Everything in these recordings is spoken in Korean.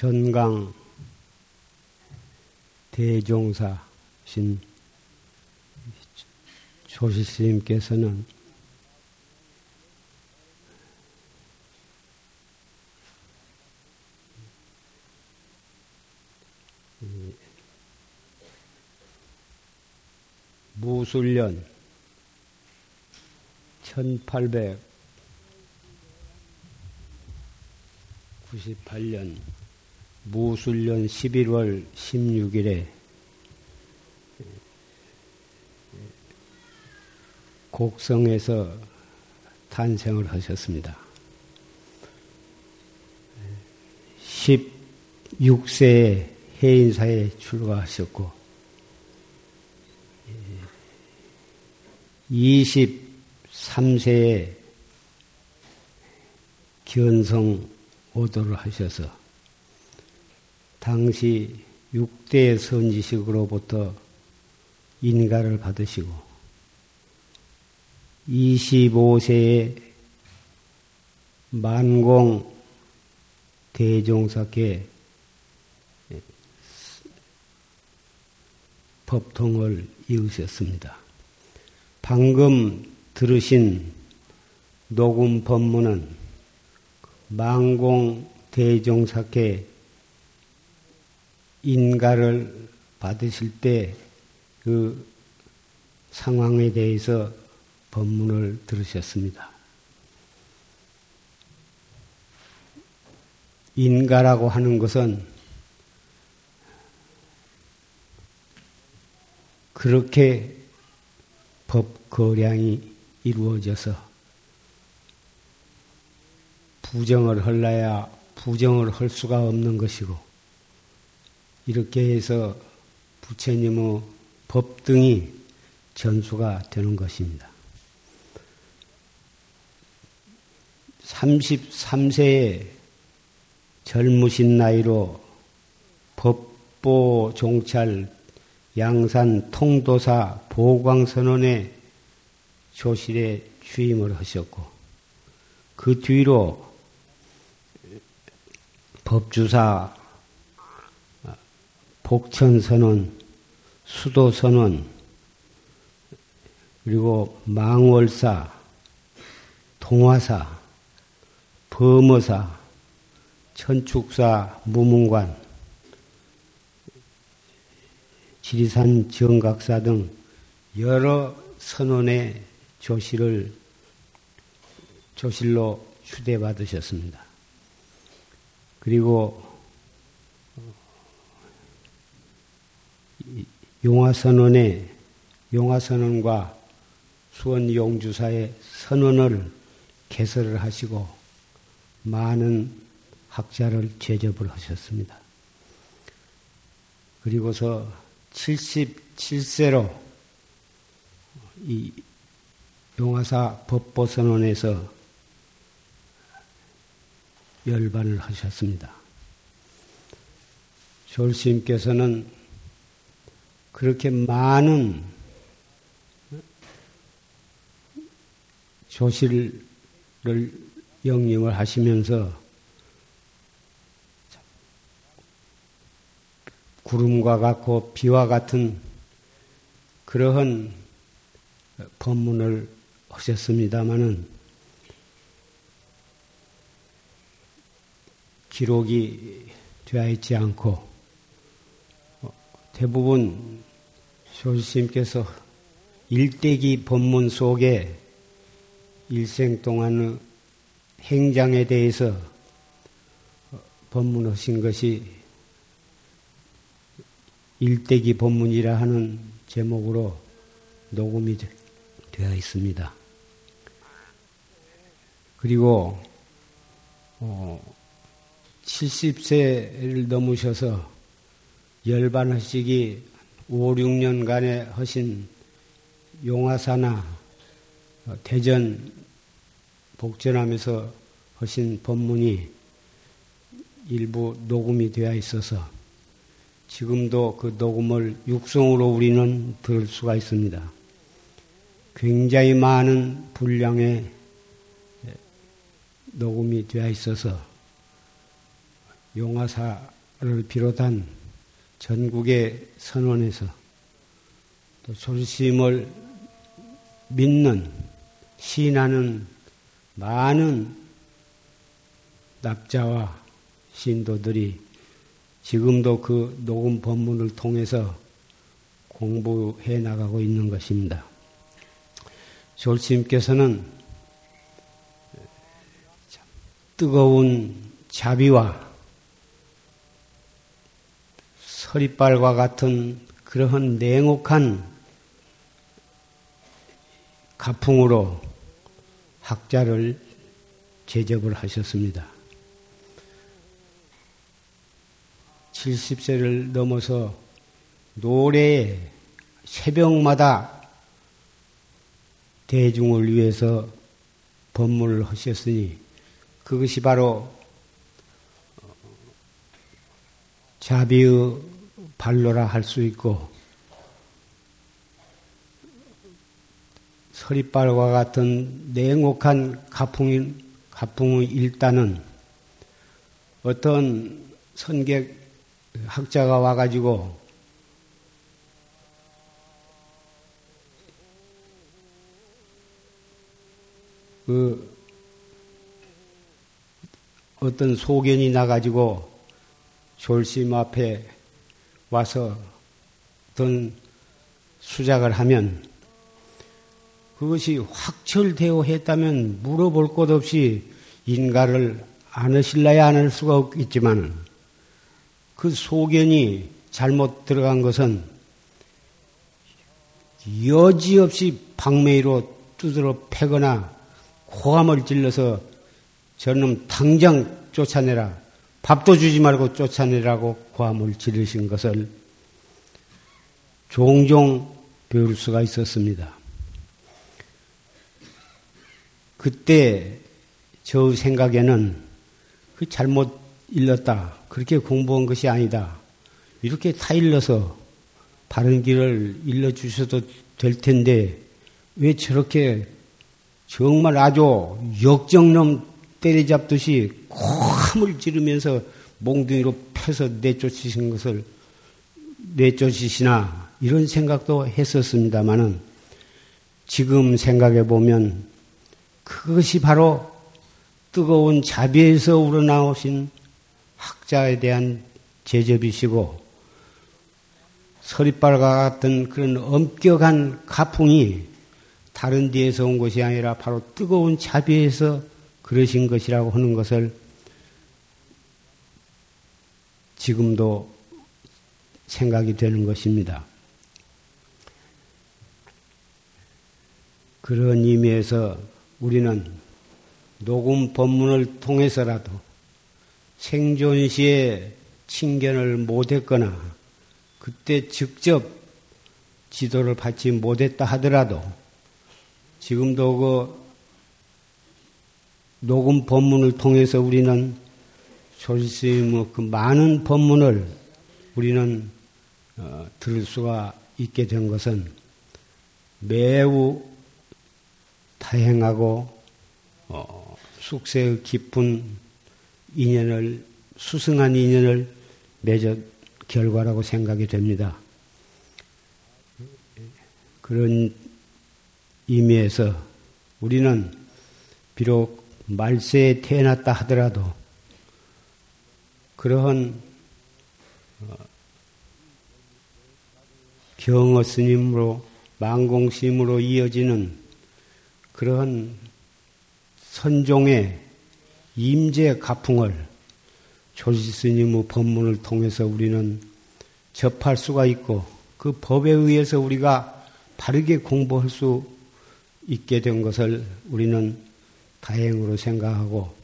전강 대종사신 조실스님께서는 무술년 1898년 무술년 11월 16일에 곡성에서 탄생을 하셨습니다. 16세에 해인사에 출가하셨고 23세에 견성 오도를 하셔서 당시 6대 선지식으로부터 인가를 받으시고 25세에 만공 대종사께 법통을 이으셨습니다. 방금 들으신 녹음 법문은 망공 대종사께 인가를 받으실 때 그 상황에 대해서 법문을 들으셨습니다. 인가라고 하는 것은 그렇게 법거량이 이루어져서 부정을 할라야 부정을 할 수가 없는 것이고 이렇게 해서 부처님의 법 등이 전수가 되는 것입니다. 33세의 젊으신 나이로 법보 종찰 양산 통도사 보광선언의 조실에 취임을 하셨고 그 뒤로 법주사 복천선언, 수도선언, 그리고 망월사, 동화사, 범어사, 천축사, 무문관, 지리산 정각사 등 여러 선원의 조실을 조실로 휴대받으셨습니다. 그리고 용화선언의 용화선언과 수원 용주사의 선언을 개설을 하시고 많은 학자를 제접을 하셨습니다. 그리고서 77세로 이 용화사 법보선언에서 열반을 하셨습니다. 졸스님께서는 그렇게 많은 조실을 영령을 하시면서 구름과 같고 비와 같은 그러한 법문을 하셨습니다마는 기록이 되어 있지 않고 대부분 조지스님께서 일대기 법문 속에 일생 동안의 행장에 대해서 법문하신 것이 일대기 법문이라 하는 제목으로 녹음이 되어 있습니다. 그리고 70세를 어, 넘으셔서 열반하시기 5, 6년간에 하신 용화사나 대전 복전하면서 하신 법문이 일부 녹음이 되어 있어서 지금도 그 녹음을 육성으로 우리는 들을 수가 있습니다. 굉장히 많은 분량의 녹음이 되어 있어서 용화사를 비롯한 전국의 선원에서 또 조심을 믿는 신하는 많은 납자와 신도들이 지금도 그 녹음 법문을 통해서 공부해 나가고 있는 것입니다. 졸스님께서는 뜨거운 자비와 서리빨과 같은 그러한 냉혹한 가풍으로 학자를 제접을 하셨습니다. 70세를 넘어서 노래에 새벽마다 대중을 위해서 법문을 하셨으니 그것이 바로 자비의 발로라 할 수 있고 서리빨과 같은 냉혹한 가풍인 가풍의 일단은 어떤 선객 학자가 와가지고 그 어떤 소견이 나가지고 졸심 앞에 와서 어떤 수작을 하면 그것이 확철되어 했다면 물어볼 것 없이 인가를 안으실라야 안을 수가 없겠지만 그 소견이 잘못 들어간 것은 여지없이 방매로 두드러 패거나 고함을 찔러서 저놈 당장 쫓아내라. 밥도 주지 말고 쫓아내라고 고함을 지르신 것을 종종 배울 수가 있었습니다. 그때 저 생각에는 그 잘못 일렀다. 그렇게 공부한 것이 아니다. 이렇게 다 일러서 바른 길을 일러주셔도 될 텐데 왜 저렇게 정말 아주 역정놈 때려잡듯이 콧 함을 지르면서 몽둥이로 패서 내쫓으신 것을 내쫓으시나 이런 생각도 했었습니다마는 지금 생각해 보면 그것이 바로 뜨거운 자비에서 우러나오신 학자에 대한 제접이시고 서리빨과 같은 그런 엄격한 가풍이 다른 데에서 온 것이 아니라 바로 뜨거운 자비에서 그러신 것이라고 하는 것을 지금도 생각이 되는 것입니다. 그런 의미에서 우리는 녹음 법문을 통해서라도 생존 시에 친견을 못했거나 그때 직접 지도를 받지 못했다 하더라도 지금도 그 녹음 법문을 통해서 우리는 조지스님의 그 많은 법문을 우리는 어, 들을 수가 있게 된 것은 매우 다행하고 어, 숙세의 깊은 인연을 수승한 인연을 맺은 결과라고 생각이 됩니다. 그런 의미에서 우리는 비록 말세에 태어났다 하더라도 그러한 어, 경어 스님으로 망공심으로 이어지는 그러한 선종의 임재 가풍을 조지 스님의 법문을 통해서 우리는 접할 수가 있고 그 법에 의해서 우리가 바르게 공부할 수 있게 된 것을 우리는 다행으로 생각하고 확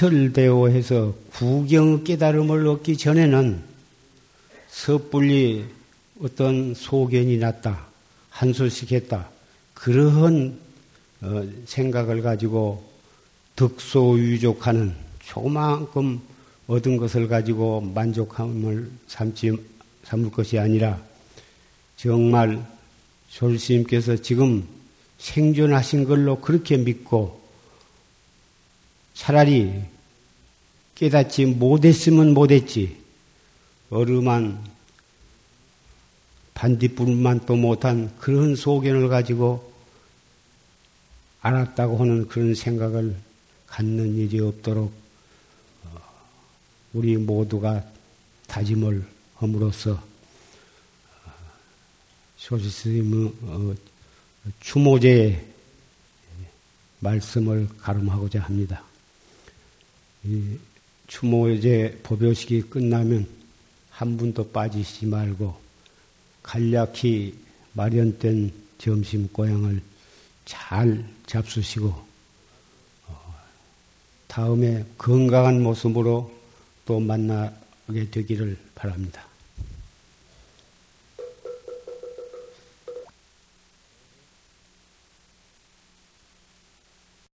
철되어 해서 구경 깨달음을 얻기 전에는 섣불리 어떤 소견이 났다, 한소식 했다, 그러한 어, 생각을 가지고 득소유족하는 조그만큼 얻은 것을 가지고 만족함을 삼지, 삼을 것이 아니라 정말 졸스님께서 지금 생존하신 걸로 그렇게 믿고 차라리 깨닫지 못했으면 못했지. 어름한 반딧불만 또 못한 그런 소견을 가지고 알았다고 하는 그런 생각을 갖는 일이 없도록 어, 우리 모두가 다짐을 함으로써 조지스님의 어, 추모제의 말씀을 가름하고자 합니다. 이 추모제 법요식이 끝나면 한 분도 빠지시지 말고 간략히 마련된 점심 고향을 잘 잡수시고 어, 다음에 건강한 모습으로 또 만나게 되기를 바랍니다.